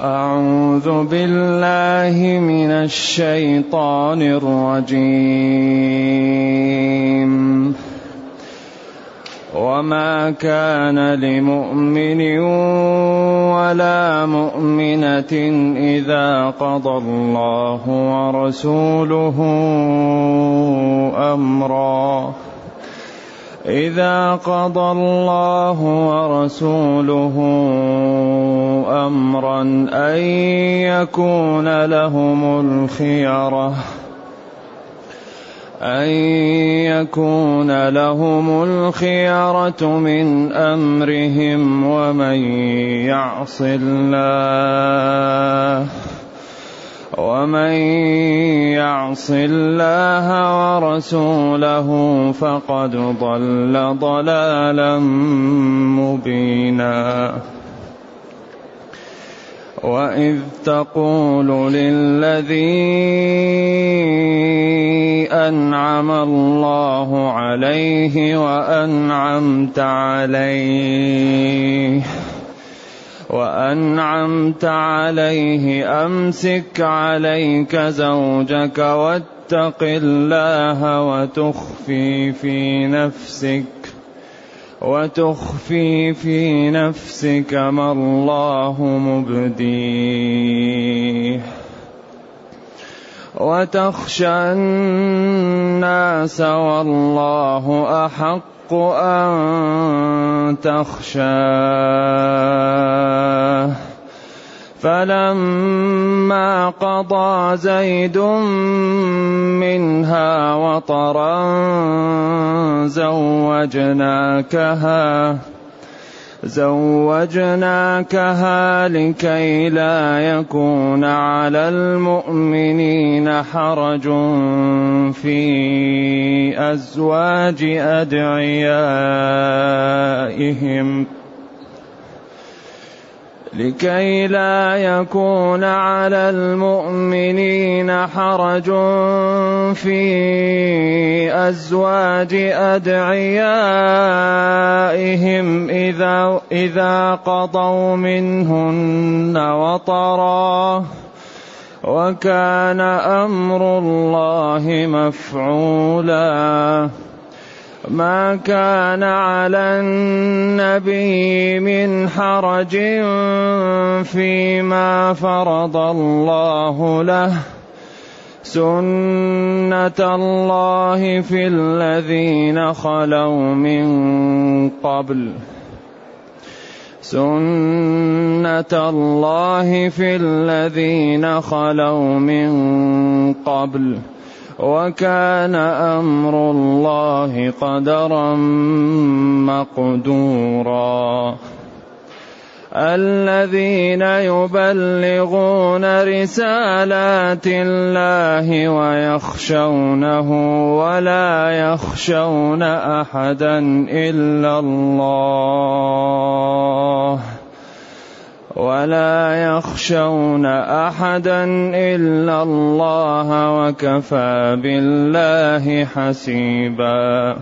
أعوذ بالله من الشيطان الرجيم. وما كان لمؤمن ولا مؤمنة إذا قضى الله ورسوله أمرا. إذا قضى الله ورسوله أمرا أن يكون لهم الخيرة أن يكون لهم الخيرة من أمرهم ومن يعص الله. ومن يعص الله ورسوله فقد ضل ضلالا مبينا. وإذ تقول للذي أنعم الله عليه وأنعمت عليه وأنعمت عليه أمسك عليك زوجك واتق الله وتخفي في نفسك وتخفي في نفسك ما الله مبديه وتخشى الناس والله أحق أن تخشاه. فلما قضى زيد منها وطرا زوجناكها. زوجناكها لكي لا يكون على المؤمنين حرج في أزواج أدعيائهم. لكي لا يكون على المؤمنين حرج في أزواج أدعيائهم إذا إذا قضوا منهن وطرا. وكان أمر الله مفعولا. ما كان على النبي من حرج فيما فرض الله له. سنه الله في الذين خلوا من قبل. سنه الله في الذين خلوا من قبل. وكان أمر الله قدرا مقدورا. الذين يبلغون رسالات الله ويخشونه ولا يخشون أحدا إلا الله. ولا يخشون أحدا إلا الله وكفى بالله حسيبا.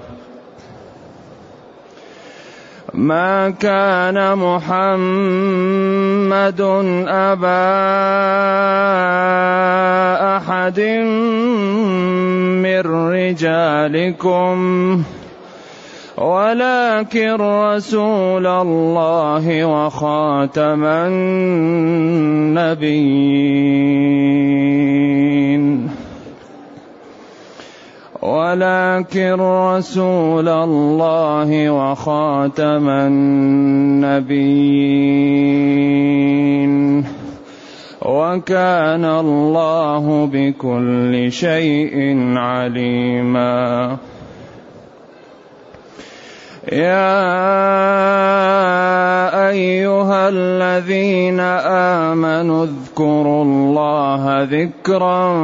ما كان محمد أبا أحد من رجالكم ولكن رسول الله وخاتم النبيين. ولكن رسول الله وخاتم النبيين. وكان الله بكل شيء عليما. يا أيها الذين آمنوا اذكروا الله ذكرا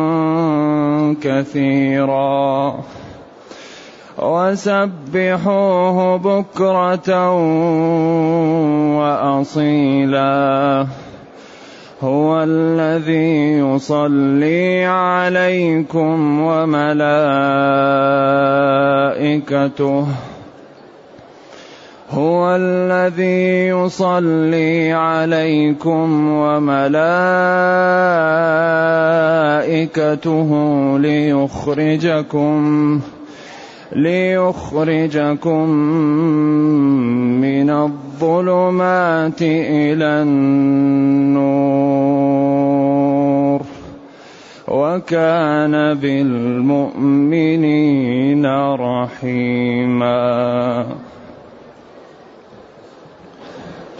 كثيرا وسبحوه بكرة وأصيلا. هو الذي يصلي عليكم وملائكته. هو الذي يصلي عليكم وملائكته ليخرجكم ليخرجكم من الظلمات إلى النور. وكان بالمؤمنين رحيما.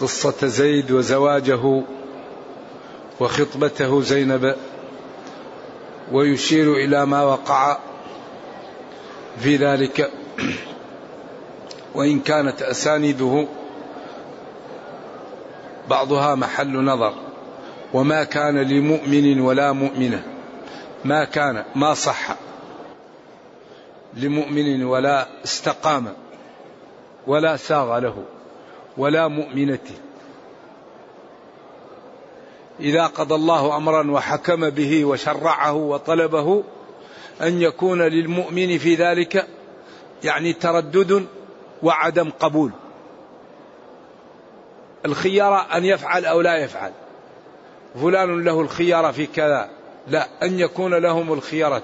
قصة زيد وزواجه وخطبته زينب ويشير إلى ما وقع في ذلك. وإن كانت أسانيده بعضها محل نظر. وما كان لمؤمن ولا مؤمنة. ما كان ما صح لمؤمن ولا استقام ولا ساغ له. ولا مؤمنة. إذا قضى الله أمرا وحكم به وشرعه وطلبه أن يكون للمؤمن في ذلك يعني تردد وعدم قبول. الخيارة أن يفعل أو لا يفعل. فلان له الخيارة في كذا. لا أن يكون لهم الخيارة.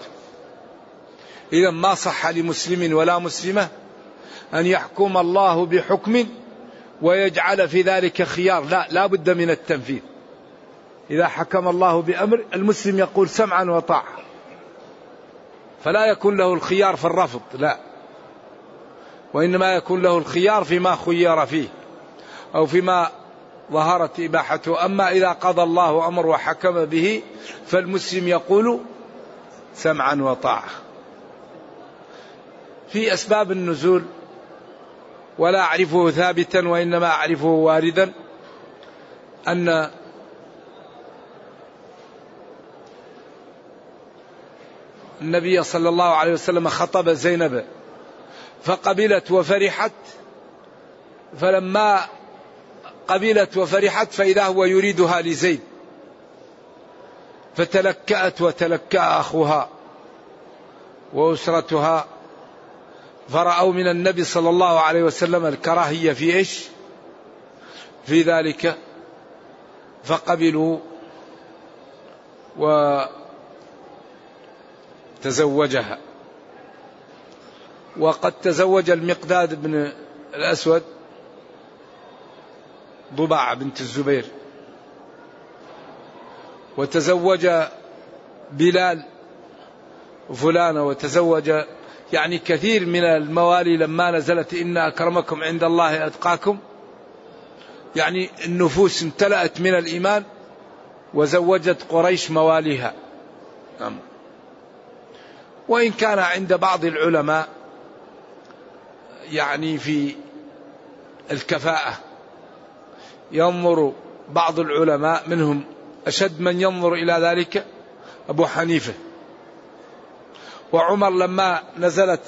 إذا ما صح لمسلم ولا مسلمة أن يحكم الله بحكم ويجعل في ذلك خيار. لا لا بد من التنفيذ. إذا حكم الله بأمر المسلم يقول سمعا وطاعة. فلا يكون له الخيار في الرفض لا. وإنما يكون له الخيار فيما خير فيه أو فيما ظهرت إباحته. أما إذا قضى الله أمر وحكم به فالمسلم يقول سمعا وطاعة. في أسباب النزول ولا أعرفه ثابتا وإنما أعرفه واردا أن النبي صلى الله عليه وسلم خطب زينب فقبلت وفرحت فلما قبلت وفرحت فإذا هو يريدها لزيد فتلكأت وتلكأ أخوها وأسرتها فرأوا من النبي صلى الله عليه وسلم الكراهية في إيش؟ في ذلك. فقبلوا وتزوجها وقد تزوج المقداد بن الأسود ضباع بنت الزبير. وتزوج بلال فلانة وتزوج يعني كثير من الموالي لما نزلت إن أكرمكم عند الله أتقاكم. يعني النفوس امتلأت من الإيمان وزوجت قريش مواليها. نعم. وإن كان عند بعض العلماء يعني في الكفاءة ينظر بعض العلماء منهم أشد من ينظر إلى ذلك؟ أبو حنيفة. وعمر لما نزلت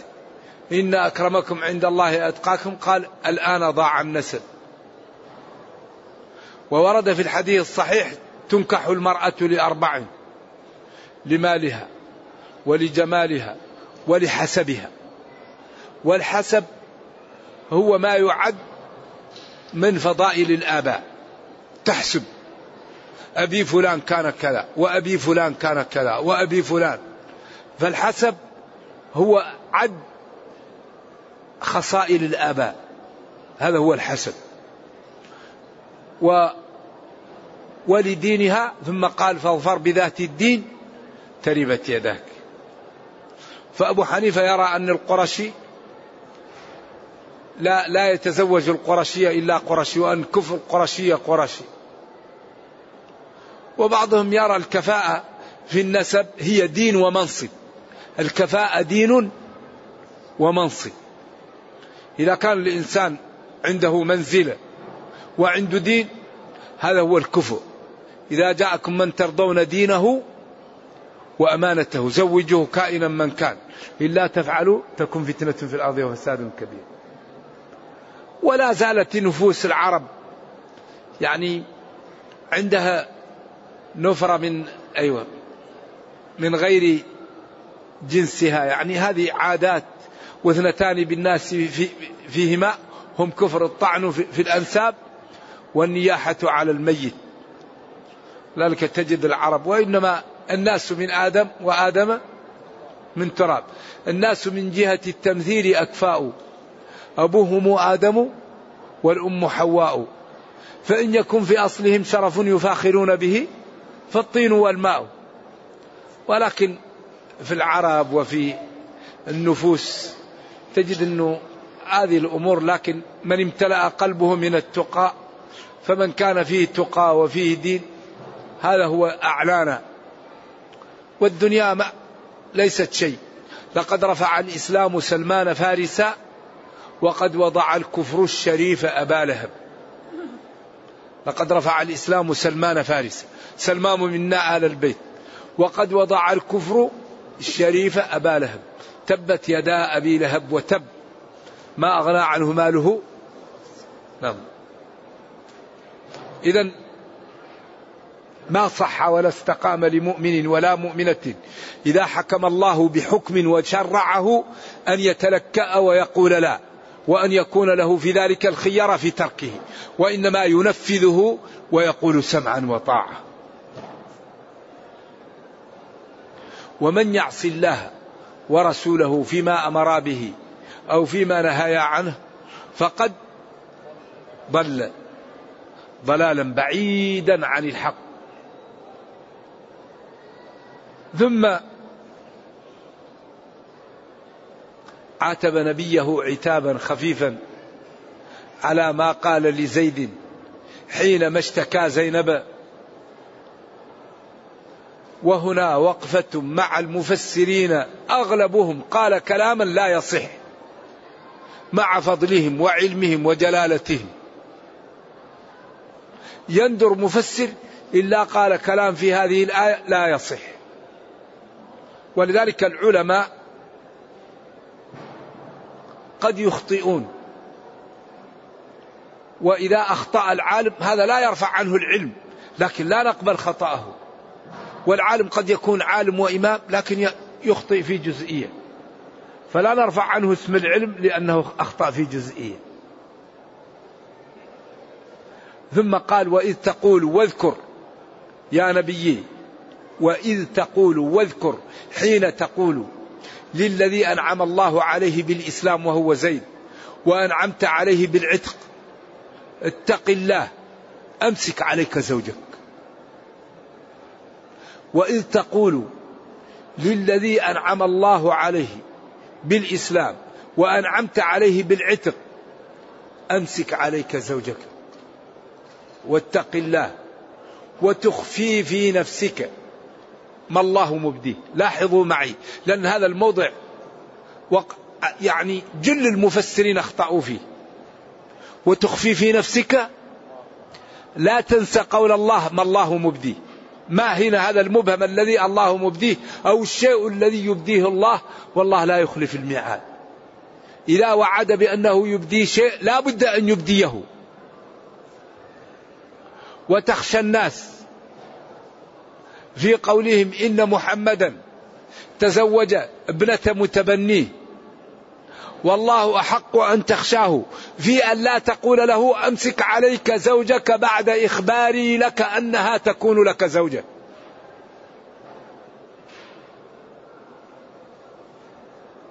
إن أكرمكم عند الله أتقاكم قال الآن ضاع النسل. وورد في الحديث الصحيح تنكح المرأة لأربع لمالها ولجمالها ولحسبها. والحسب هو ما يعد من فضائل الآباء. تحسب. أبي فلان كان كذا وأبي فلان كان كذا وأبي فلان. فالحسب هو عد خصائل الآباء. هذا هو الحسب. و ولدينها ثم قال فاظفر بذات الدين تربت يداك. فأبو حنيفة يرى أن القرشي لا لا يتزوج القرشية إلا قرشي وأن كفر القرشية قرشي. وبعضهم يرى الكفاءة في النسب هي دين ومنصب. الكفاءة دين ومنصب. إذا كان الإنسان عنده منزلة وعنده دين هذا هو الكفر. إذا جاءكم من ترضون دينه وأمانته زوجوه كائنا من كان. إلا تفعلوا تكن فتنة في الأرض وفساد كبير ولا زالت نفوس العرب يعني عندها نفرة من أيوة من غير جنسها. يعني هذه عادات واثنتان بالناس في فيهما هم كفر الطعن في الأنساب والنياحة على الميت. لذلك تجد العرب وإنما الناس من آدم وآدم من تراب. الناس من جهة التمثيل أكفاء. أبوهم آدم والأم حواء. فإن يكن في أصلهم شرف يفاخرون به فالطين والماء. ولكن في العرب وفي النفوس. تجد أنه هذه الأمور لكن من امتلأ قلبه من التقى فمن كان فيه تقى وفيه دين هذا هو أعلانا. والدنيا ما ليست شيء. لقد رفع الإسلام سلمان فارسا وقد وضع الكفر الشريف أبا لهب. لقد رفع الإسلام سلمان فارسا. سلمان منا آل البيت. وقد وضع الكفر الشريف أبا لهب. تبت يدا أبي لهب وتب. ما أغنى عنه ماله؟ نعم. إذا ما صح ولا استقام لمؤمن ولا مؤمنة إذا حكم الله بحكم وشرعه أن يتلكأ ويقول لا وأن يكون له في ذلك الخيار في تركه وإنما ينفذه ويقول سمعا وطاعة. ومن يعص الله ورسوله فيما أمر به أو فيما نهايا عنه فقد ضل ضلالا بعيدا عن الحق. ثم عاتب نبيه عتابا خفيفا على ما قال لزيد حينما اشتكى زينب وهنا وقفة مع المفسرين أغلبهم قال كلاما لا يصح مع فضلهم وعلمهم وجلالتهم. يندر مفسر إلا قال كلام في هذه الآية لا يصح. ولذلك العلماء قد يخطئون. وإذا أخطأ العالم هذا لا يرفع عنه العلم لكن لا نقبل خطأه. والعالم قد يكون عالم وإمام لكن يخطئ في جزئية. فلا نرفع عنه اسم العلم لأنه أخطأ في جزئية. ثم قال وإذ تقول واذكر يا نبيي وإذ تقول واذكر حين تقول للذي أنعم الله عليه بالإسلام وهو زيد وأنعمت عليه بالعتق اتق الله أمسك عليك زوجك. وإذ تقول للذي أنعم الله عليه بالإسلام وأنعمت عليه بالعتق أمسك عليك زوجك واتق الله وتخفي في نفسك ما الله مبديه. لاحظوا معي لأن هذا الموضع يعني جل المفسرين أخطأوا فيه. وتخفي في نفسك لا تنسى قول الله ما الله مبديه. ما هنا هذا المبهم الذي الله مبديه أو الشيء الذي يبديه الله والله لا يخلف الميعاد. إذا وعد بأنه يبدي شيء لا بد أن يبديه. وتخشى الناس في قولهم إن محمدا تزوج ابنة متبنيه. والله أحق أن تخشاه. في أن لا تقول له أمسك عليك زوجك بعد إخباري لك أنها تكون لك زوجة.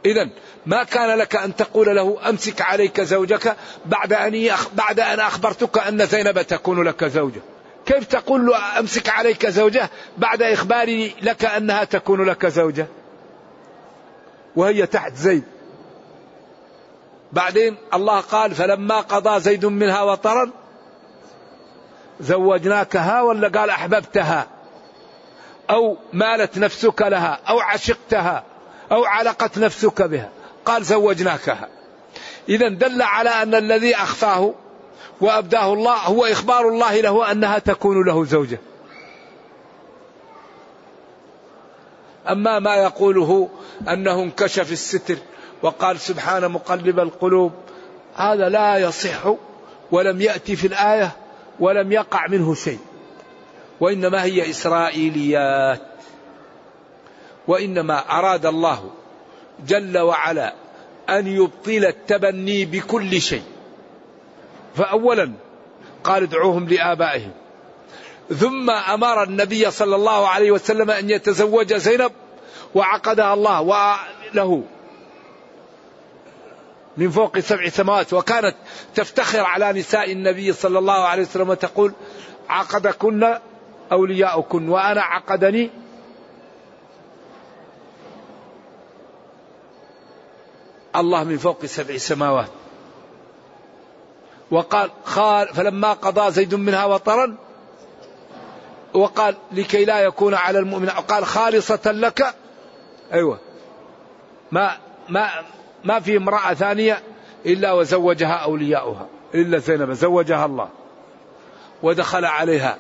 إذا ما كان لك أن تقول له أمسك عليك زوجك بعد أن بعد أن أخبرتك أن زينب تكون لك زوجة. كيف تقول له أمسك عليك زوجة بعد إخباري لك أنها تكون لك زوجة؟ وهي تحت زيد. بعدين الله قال فلما قضى زيد منها وطرا زوجناكها ولا قال أحببتها أو مالت نفسك لها أو عشقتها أو علقت نفسك بها. قال زوجناكها. إذا دل على أن الذي أخفاه وأبداه الله هو إخبار الله له أنها تكون له زوجة. أما ما يقوله أنه انكشف الستر وقال سبحان مقلب القلوب. هذا لا يصح ولم يأتي في الآية ولم يقع منه شيء. وإنما هي إسرائيليات. وإنما أراد الله جل وعلا أن يبطل التبني بكل شيء. فأولا قال ادعوهم لآبائهم. ثم أمر النبي صلى الله عليه وسلم أن يتزوج زينب وعقدها الله له من فوق سبع سماوات وكانت تفتخر على نساء النبي صلى الله عليه وسلم وتقول عقدكن أولياؤكن وأنا عقدني الله من فوق سبع سماوات. وقال خال فلما قضى زيد منها وطرا وقال لكي لا يكون على المؤمن قال خالصة لك أيوة. ما ما ما في امرأة ثانية إلا وزوجها أولياؤها إلا زينب زوجها الله ودخل عليها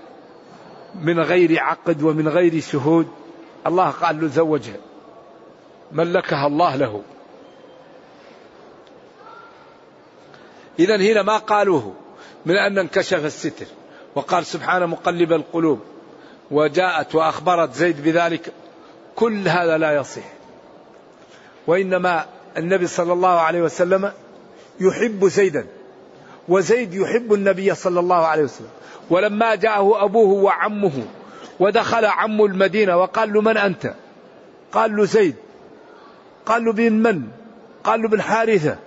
من غير عقد ومن غير شهود. الله قال له زوجها ملكها الله له. إذا هنا ما قالوه من أن انكشف الستر وقال سبحانه مقلب القلوب وجاءت وأخبرت زيد بذلك كل هذا لا يصح وإنما النبي صلى الله عليه وسلم يحب زيدا وزيد يحب النبي صلى الله عليه وسلم. ولما جاءه أبوه وعمه ودخل عم المدينة وقال له من أنت؟ قال له زيد. قال له بن من؟ قال له بن حارثة.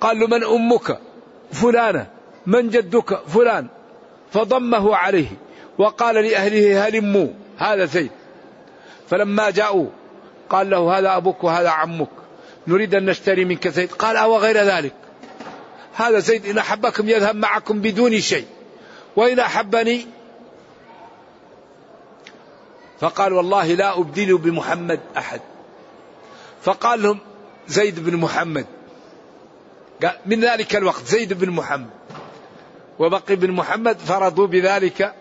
قال له من أمك؟ فلانة. من جدك؟ فلان. فضمه عليه وقال لأهله هلموا هذا زيد. فلما جاءوا قال له هذا أبوك وهذا عمك. نريد أن نشتري منك زيد قال أو غير ذلك. هذا زيد إن أحبكم يذهب معكم بدون شيء. وإن أحبني فقال والله لا أبدل بمحمد أحد. فقال لهم زيد بن محمد. من ذلك الوقت زيد بن محمد. وبقي بن محمد فرضوا بذلك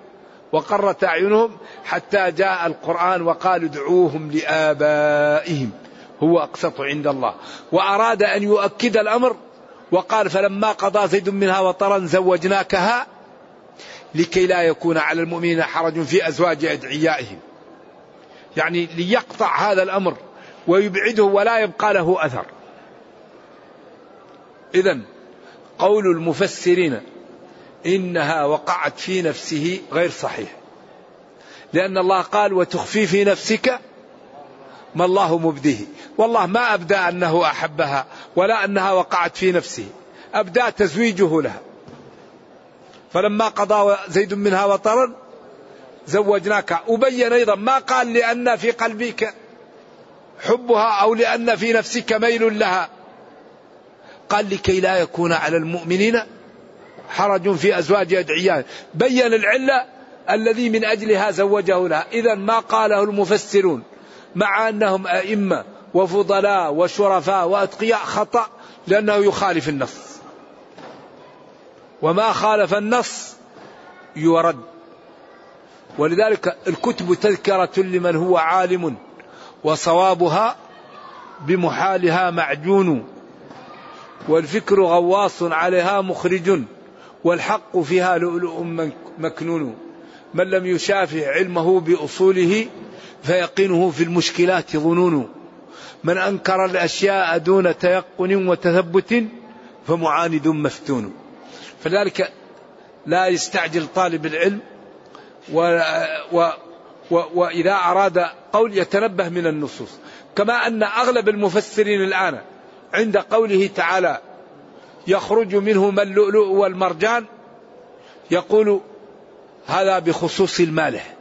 وقرت أعينهم حتى جاء القرآن وقال ادعوهم لآبائهم. هو أقسط عند الله. وأراد أن يؤكد الأمر وقال فلما قضى زيد منها وطرا زوجناكها لكي لا يكون على المؤمنين حرج في أزواج أدعيائهم. يعني ليقطع هذا الأمر ويبعده ولا يبقى له أثر. إذا قول المفسرين إنها وقعت في نفسه غير صحيح. لأن الله قال وتخفي في نفسك ما الله مبديه. والله ما أبدى أنه أحبها ولا أنها وقعت في نفسه. أبدى تزويجه لها. فلما قضى زيد منها وطرا زوجناك. أبين أيضا ما قال لأن في قلبك حبها أو لأن في نفسك ميل لها. قال لكي لا يكون على المؤمنين حرج في أزواج أدعياء. بين العلة الذي من أجلها زوجه لها. إذا ما قاله المفسرون. مع أنهم أئمة وفضلاء وشرفاء وأتقياء خطأ لأنه يخالف النص. وما خالف النص يرد. ولذلك الكتب تذكرة لمن هو عالم وصوابها بمحالها معجون. والفكر غواص عليها مخرج والحق فيها لؤلؤ مكنون. من لم يشافه علمه بأصوله فيقينه في المشكلات. ظنون من أنكر الأشياء دون تيقن وتثبت فمعاند مفتون. فذلك لا يستعجل طالب العلم و و و وإذا أراد قول يتنبه من النصوص. كما أن أغلب المفسرين الآن عند قوله تعالى يخرج منهما اللؤلؤ والمرجان يقول هذا بخصوص المالح.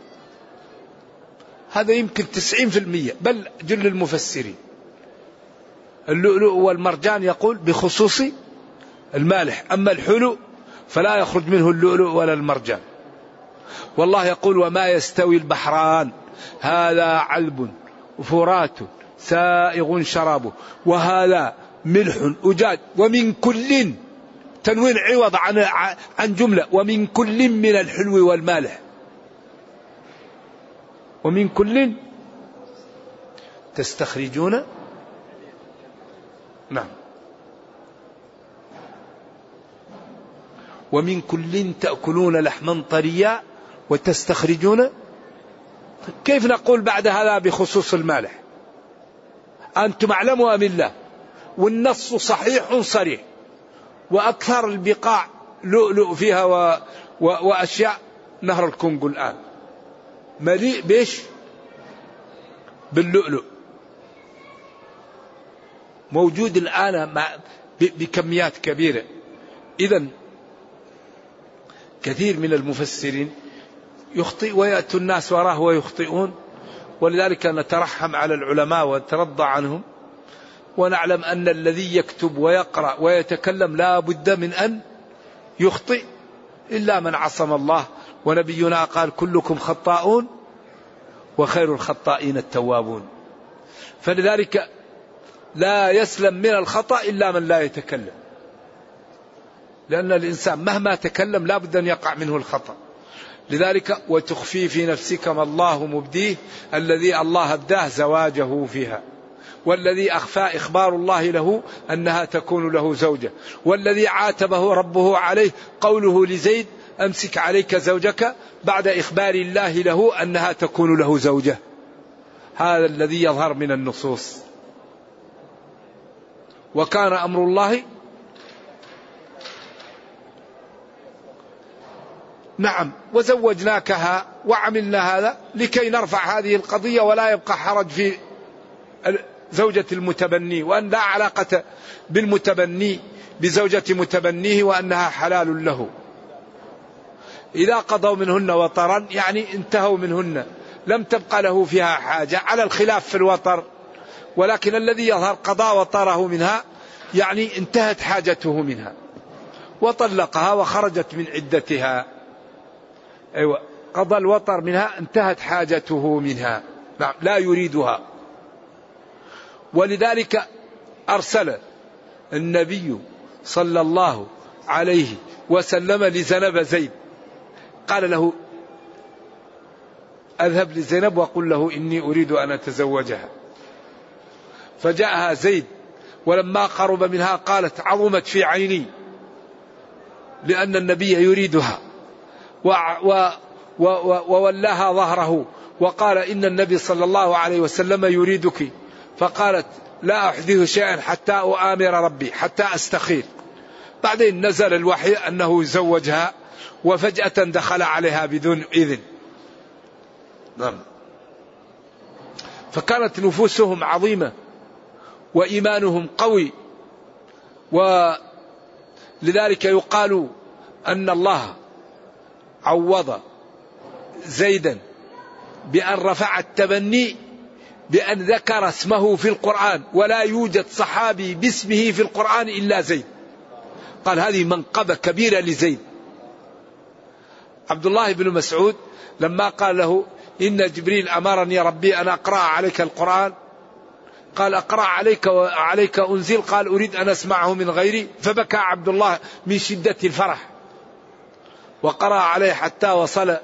هذا يمكن تسعين في المية. بل جل المفسرين. اللؤلؤ والمرجان يقول بخصوص المالح. أما الحلو فلا يخرج منه اللؤلؤ ولا المرجان. والله يقول وما يستوي البحران. هذا علب فرات سائغ شرابه وهذا ملح أجاج. ومن كل تنوين عوض عن عن جملة. ومن كل من الحلو والمالح. ومن كل تستخرجون نعم. ومن كل تأكلون لحما طريا وتستخرجون. كيف نقول بعد هذا بخصوص المالح أنتم أعلموا أم الله والنص صحيح صريح. وأكثر البقاع لؤلؤ فيها و... و... وأشياء. نهر الكونغو الآن. مليء بيش باللؤلؤ. موجود الآن بكميات كبيرة. إذا كثير من المفسرين يخطئ ويأتي الناس وراه ويخطئون. ولذلك نترحم على العلماء ونترضى عنهم. ونعلم أن الذي يكتب ويقرأ ويتكلم لا بد من أن يخطئ إلا من عصم الله. ونبينا قال كلكم خطاؤون وخير الخطائين التوابون. فلذلك لا يسلم من الخطأ إلا من لا يتكلم. لأن الإنسان مهما تكلم لا بد أن يقع منه الخطأ. لذلك وتخفي في نفسك ما الله مبديه الذي الله أبداه زواجه فيها. والذي أخفى إخبار الله له أنها تكون له زوجة. والذي عاتبه ربه عليه قوله لزيد أمسك عليك زوجك بعد إخبار الله له أنها تكون له زوجة. هذا الذي يظهر من النصوص. وكان أمر الله نعم وزوجناكها وعملنا هذا لكي نرفع هذه القضية ولا يبقى حرج في زوجة المتبني وأن لا علاقة بالمتبني بزوجة متبنيه وأنها حلال له. إذا قضوا منهن وطرا يعني انتهوا منهن لم تبقى له فيها حاجة على الخلاف في الوطر. ولكن الذي يظهر قضاء وطره منها يعني انتهت حاجته منها. وطلقها وخرجت من عدتها. أيوة قضى الوطر منها انتهت حاجته منها. نعم لا يريدها. ولذلك أرسل النبي صلى الله عليه وسلم لزنب زيد. قال له أذهب لزينب وقل له إني أريد أن أتزوجها. فجاءها زيد ولما قرب منها قالت عظمت في عيني لأن النبي يريدها و و و وولاها ظهره وقال إن النبي صلى الله عليه وسلم يريدك. فقالت لا احدث شيئا حتى أؤامر ربي حتى أستخير. بعدين نزل الوحي أنه يزوجها. وفجأة دخل عليها بدون إذن. نعم. فكانت نفوسهم عظيمة وإيمانهم قوي. ولذلك يقال أن الله عوض زيدا بأن رفع التبني بأن ذكر اسمه في القرآن ولا يوجد صحابي باسمه في القرآن إلا زيد. قال هذه منقبة كبيرة لزيد. عبد الله بن مسعود لما قال له إن جبريل أمرني ربي أن أقرأ عليك القرآن. قال أقرأ عليك وعليك أنزل. قال أريد أن أسمعه من غيري. فبكى عبد الله من شدة الفرح. وقرأ عليه حتى وصل.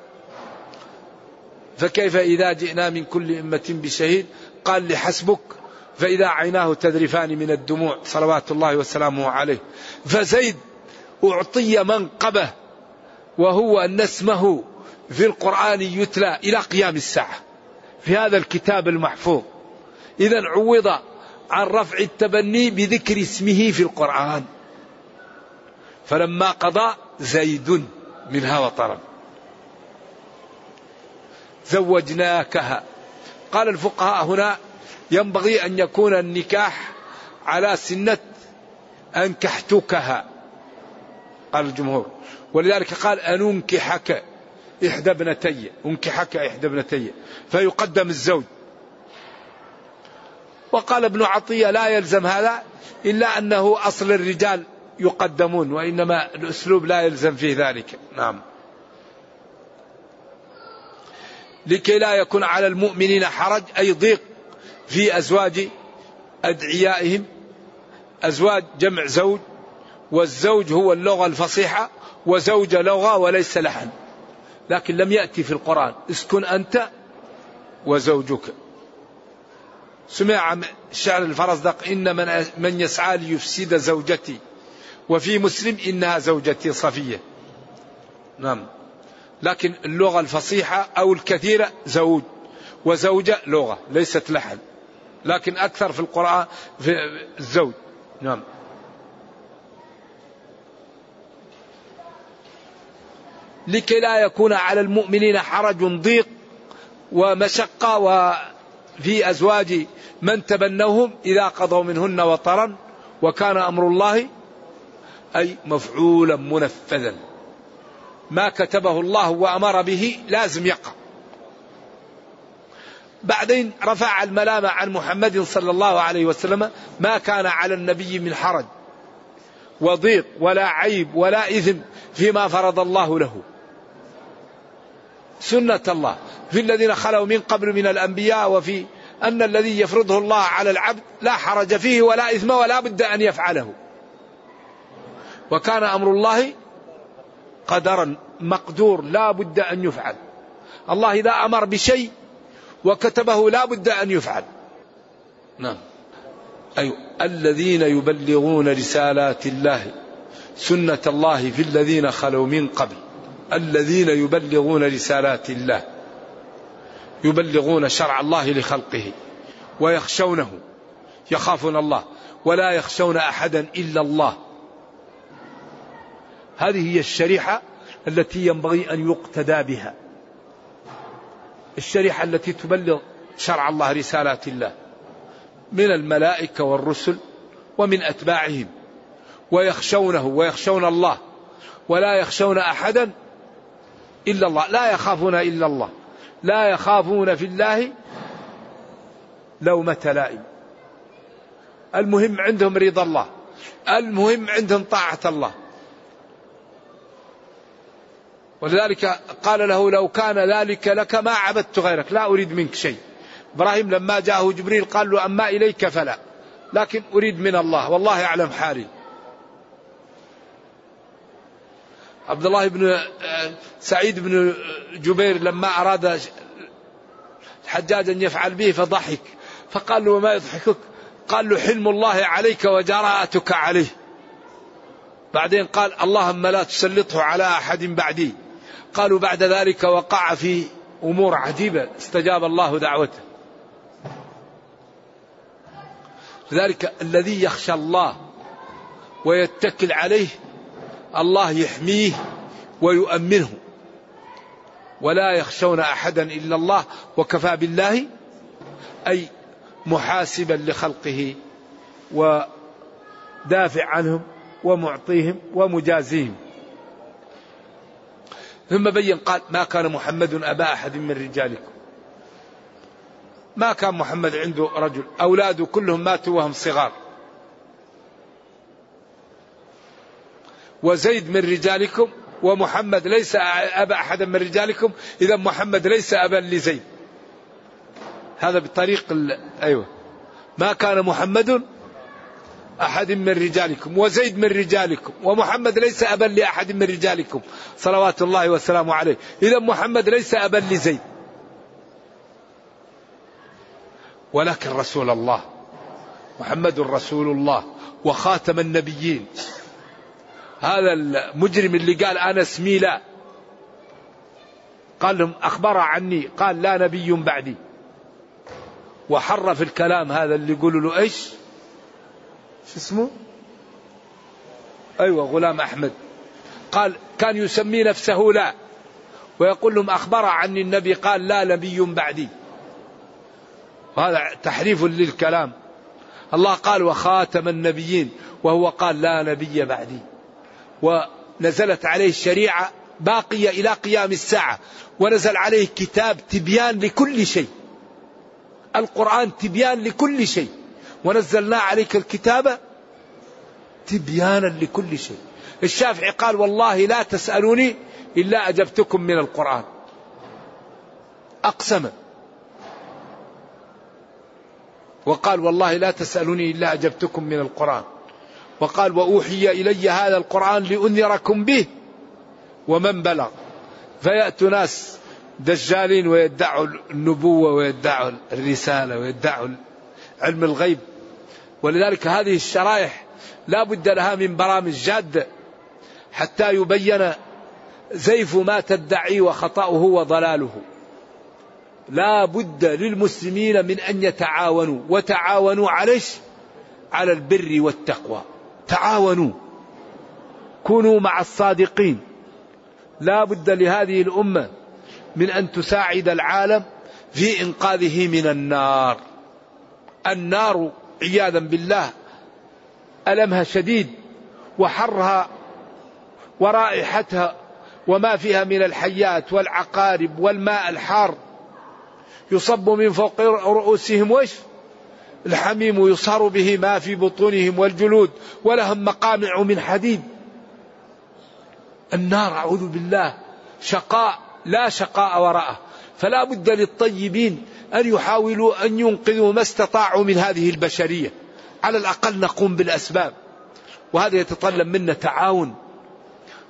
فكيف إذا جئنا من كل أمة بشهيد؟ قال لحسبك. فإذا عيناه تذرفان من الدموع صلوات الله وسلامه عليه. فزيد أعطي منقبه. وهو أن اسمه في القرآن يتلى إلى قيام الساعة في هذا الكتاب المحفوظ. إذا عوض عن رفع التبني بذكر اسمه في القرآن. فلما قضى زيد منها وطرا زوجناكها. قال الفقهاء هنا ينبغي أن يكون النكاح على سنة أنكحتكها. قال الجمهور. ولذلك قال أن أنكحك إحدى ابنتي أنكحك إحدى ابنتي فيقدم الزوج. وقال ابن عطية لا يلزم هذا إلا أنه أصل الرجال يقدمون وإنما الأسلوب لا يلزم فيه ذلك. نعم. لكي لا يكون على المؤمنين حرج أي ضيق في أزواج أدعيائهم. أزواج جمع زوج والزوج هو اللغة الفصيحة وزوجة لغة وليس لحن. لكن لم يأتي في القرآن. اسكن أنت وزوجك. سمع شعر الفرزدق إن من, من يسعى ليفسد زوجتي. وفي مسلم إنها زوجتي صفية. نعم. لكن اللغة الفصيحة أو الكثيرة زوج. وزوجة لغة ليست لحن. لكن أكثر في القرآن في الزوج. نعم. لكي لا يكون على المؤمنين حرج ضيق ومشقة وفي أزواج من تبنوهم إذا قضوا منهن وطرا وكان أمر الله أي مفعولا منفذا. ما كتبه الله وأمر به لازم يقع. بعدين رفع الملامة عن محمد صلى الله عليه وسلم ما كان على النبي من حرج وضيق ولا عيب ولا إثم فيما فرض الله له. سنة الله. في الذين خلوا من قبل من الأنبياء وفي أن الذي يفرضه الله على العبد لا حرج فيه ولا إثم ولا بد أن يفعله. وكان أمر الله قدرا مقدور لا بد أن يفعل. الله إذا أمر بشيء وكتبه لا بد أن يفعل. نعم. أي الذين يبلغون رسالات الله سنة الله في الذين خلوا من قبل. الذين يبلغون رسالات الله يبلغون شرع الله لخلقه ويخشونه يخافون الله ولا يخشون أحدا إلا الله. هذه هي الشريحة التي ينبغي أن يقتدى بها. الشريحة التي تبلغ شرع الله رسالات الله من الملائكة والرسل ومن أتباعهم ويخشونه ويخشون الله ولا يخشون أحدا إلا الله. لا يخافون إلا الله. لا يخافون في الله لومة لائم. المهم عندهم رضا الله. المهم عندهم طاعة الله. ولذلك قال له لو كان ذلك لك ما عبدت غيرك. لا أريد منك شيء. إبراهيم لما جاءه جبريل قال له أما إليك فلا. لكن أريد من الله. والله يعلم حالي. عبد الله بن آه، سعيد بن جبير لما أراد الحجاج أن يفعل به فضحك. فقال له ما يضحكك؟ قال له حلم الله عليك وجراءتك عليه. بعدين قال اللهم لا تسلطه على أحد بعدي. قالوا بعد ذلك وقع في أمور عجيبة. استجاب الله دعوته. لذلك الذي يخشى الله ويتكل عليه الله يحميه ويؤمنه. ولا يخشون أحدا إلا الله وكفى بالله أي محاسبا لخلقه ودافع عنهم ومعطيهم ومجازيهم. ثم بين قال ما كان محمد أبا أحد من رجالكم. ما كان محمد عنده رجل أولاده كلهم ماتوا وهم صغار. وزيد من رجالكم ومحمد ليس أبا أحد من رجالكم إذا محمد ليس أبا لزيد. هذا بطريق أيوة. ما كان محمد أحد من رجالكم وزيد من رجالكم ومحمد ليس أبا لأحد من رجالكم. صلوات الله وسلامه عليه. إذا محمد ليس أبا لزيد. ولكن رسول الله محمد رسول الله وخاتم النبيين. هذا المجرم اللي قال أنا اسمي لا قال لهم أخبر عني. قال لا نبي بعدي. وحرف الكلام هذا اللي يقولوا له إيش؟ شو اسمه؟ أيوه غلام أحمد. قال كان يسمي نفسه لا. ويقول لهم أخبر عني النبي. قال لا نبي بعدي. وهذا تحريف للكلام. الله قال وخاتم النبيين. وهو قال لا نبي بعدي. ونزلت عليه الشريعة باقية إلى قيام الساعة ونزل عليه كتاب تبيان لكل شيء. القرآن تبيان لكل شيء. ونزلنا عليك الكتاب تبيانا لكل شيء. الشافعي قال والله لا تسألوني إلا أجبتكم من القرآن. أقسم. وقال والله لا تسألوني إلا أجبتكم من القرآن. وقال وأوحي إلي هذا القرآن لأنذركم به ومن بلغ. فيأتي ناس دجالين ويدعوا النبوة ويدعوا الرسالة ويدعوا علم الغيب. ولذلك هذه الشرائح لا بد لها من برامج جادة حتى يبين زيف ما تدعي وخطأه وضلاله. لا بد للمسلمين من أن يتعاونوا وتعاونوا عليش على البر والتقوى. تعاونوا. كونوا مع الصادقين. لا بد لهذه الأمة من أن تساعد العالم في إنقاذه من النار. النار عياذا بالله ألمها شديد وحرها ورائحتها وما فيها من الحيات والعقارب والماء الحار. يصب من فوق رؤوسهم وش؟ الحميم يصهر به ما في بطونهم والجلود ولهم مقامع من حديد. النار أعوذ بالله شقاء لا شقاء وراءه. فلا بد للطيبين أن يحاولوا أن ينقذوا ما استطاعوا من هذه البشرية. على الأقل نقوم بالأسباب. وهذا يتطلب منا تعاون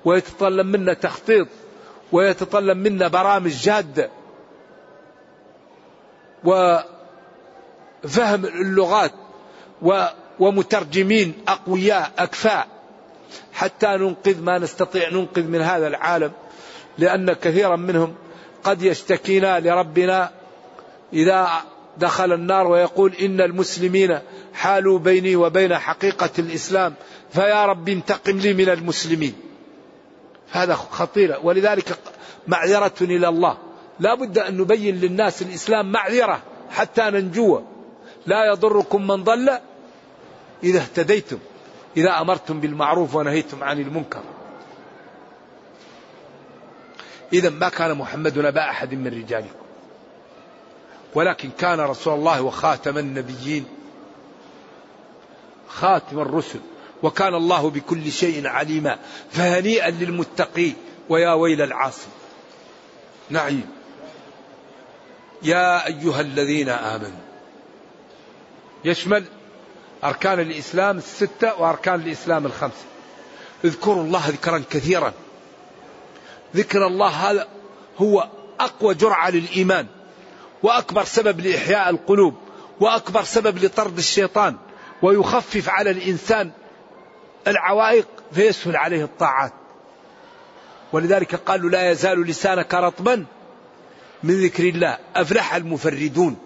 ويتطلب منا تخطيط ويتطلب منا برامج جادة. وفهم اللغات ومترجمين أقوياء أكفاء. حتى ننقذ ما نستطيع ننقذ من هذا العالم لأن كثيرا منهم قد يشتكينا لربنا إذا دخل النار ويقول إن المسلمين حالوا بيني وبين حقيقة الإسلام فيا رب انتقم لي من المسلمين. هذا خطيرة. ولذلك معذرة إلى الله. لا بد أن نبين للناس الإسلام معذرة حتى ننجو لا يضركم من ضل إذا اهتديتم إذا أمرتم بالمعروف ونهيتم عن المنكر. إذا ما كان محمد نبا أحد من رجالكم. ولكن كان رسول الله وخاتم النبيين خاتم الرسل وكان الله بكل شيء عليما فهنيئا للمتقي ويا ويل العاصي نعيم. يا أيها الذين آمنوا يشمل أركان الإسلام الستة وأركان الإسلام الخمسة. اذكروا الله ذكرا كثيرا. ذكر الله هذا هو أقوى جرعة للإيمان وأكبر سبب لإحياء القلوب وأكبر سبب لطرد الشيطان ويخفف على الإنسان العوائق فيسهل عليه الطاعات. ولذلك قالوا لا يزال لسانك رطبا من ذكر الله. أفلح المفردون.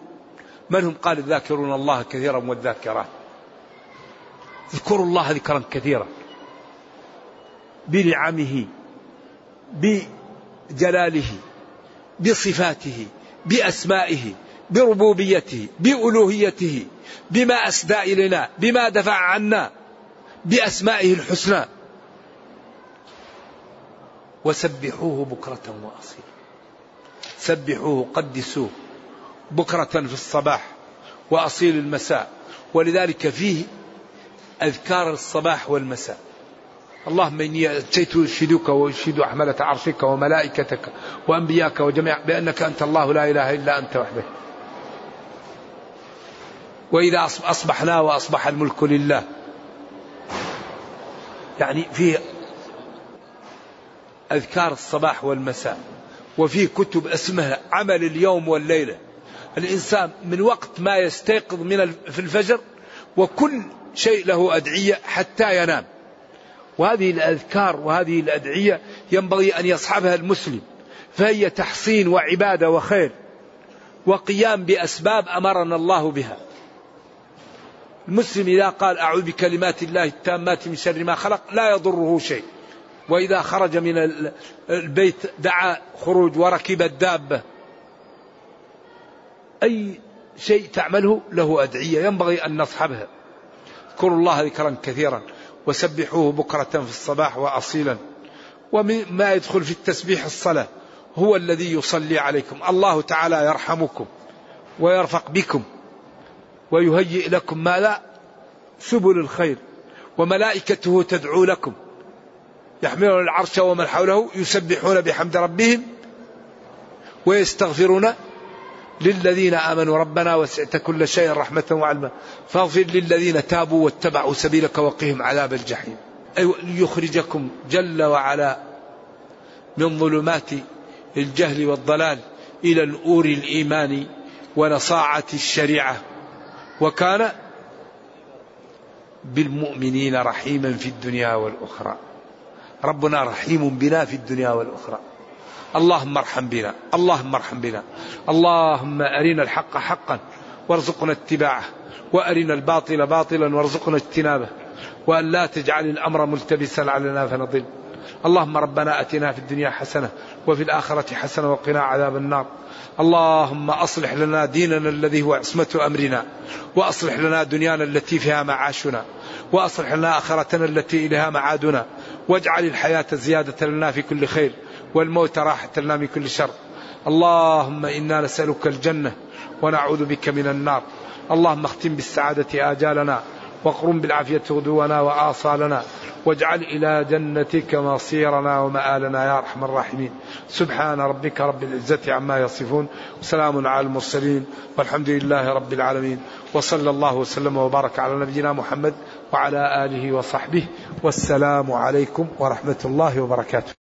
من هم؟ قال الذاكرون الله كثيرا والذاكرات. اذكروا الله ذكرا كثيرا. بنعمه بجلاله بصفاته بأسمائه بربوبيته بألوهيته بما أسدى إلينا بما دفع عنا بأسمائه الحسنى. وسبحوه بكرة وأصيلا. سبحوه قدسوه. بكرة في الصباح وأصيل المساء. ولذلك فيه أذكار الصباح والمساء. اللهم إني أتيت أشهدك وأشهد أحملة عرشك وملائكتك وأنبياك وجميع بأنك أنت الله لا إله إلا أنت وحدك وإذا أصبحنا وأصبح الملك لله. يعني فيه أذكار الصباح والمساء. وفي كتب اسمها عمل اليوم والليلة. الإنسان من وقت ما يستيقظ من في الفجر وكل شيء له أدعية حتى ينام. وهذه الأذكار وهذه الأدعية ينبغي أن يصحبها المسلم فهي تحصين وعبادة وخير وقيام بأسباب أمرنا الله بها. المسلم إذا قال أعوذ بكلمات الله التامات من شر ما خلق لا يضره شيء. وإذا خرج من البيت دعا خروج وركب الدابة. أي شيء تعمله له أدعية. ينبغي أن نصحبها. اذكروا الله ذكرا كثيرا. وسبحوه بكرة في الصباح وأصيلا. وما يدخل في التسبيح الصلاة. هو الذي يصلي عليكم. الله تعالى يرحمكم ويرفق بكم ويهيئ لكم ماذا سبل الخير. وملائكته تدعو لكم. يحملون العرش ومن حوله يسبحون بحمد ربهم ويستغفرون للذين آمنوا ربنا وسعت كل شيء رحمة وعلما. فاغفر للذين تابوا واتبعوا سبيلك وقهم عذاب الجحيم. أي ليخرجكم جل وعلا من ظلمات الجهل والضلال إلى نور الإيمان ونصاعة الشريعة. وكان بالمؤمنين رحيما في الدنيا والأخرى. ربنا رحيم بنا في الدنيا والأخرى. اللهم ارحم بنا اللهم ارحم بنا. اللهم أرنا الحق حقا وارزقنا اتباعه وأرنا الباطل باطلا وارزقنا اجتنابه وأن لا تجعل الأمر ملتبسا علينا فنضل. اللهم ربنا أتنا في الدنيا حسنة وفي الآخرة حسنة وقنا عذاب النار. اللهم أصلح لنا ديننا الذي هو عصمة أمرنا وأصلح لنا دنيانا التي فيها معاشنا وأصلح لنا آخرتنا التي إليها معادنا واجعل الحياة زيادة لنا في كل خير. والموت راحة لنا من كل شر. اللهم إنا نسألك الجنة ونعوذ بك من النار. اللهم اختم بالسعادة آجالنا واقرم بالعافية غدونا وآصالنا واجعل إلى جنتك مصيرنا ومآلنا يا أرحم الراحمين. سبحان ربك رب العزة عما يصفون وسلام على المرسلين والحمد لله رب العالمين. وصلى الله وسلم وبارك على نبينا محمد وعلى آله وصحبه. والسلام عليكم ورحمة الله وبركاته.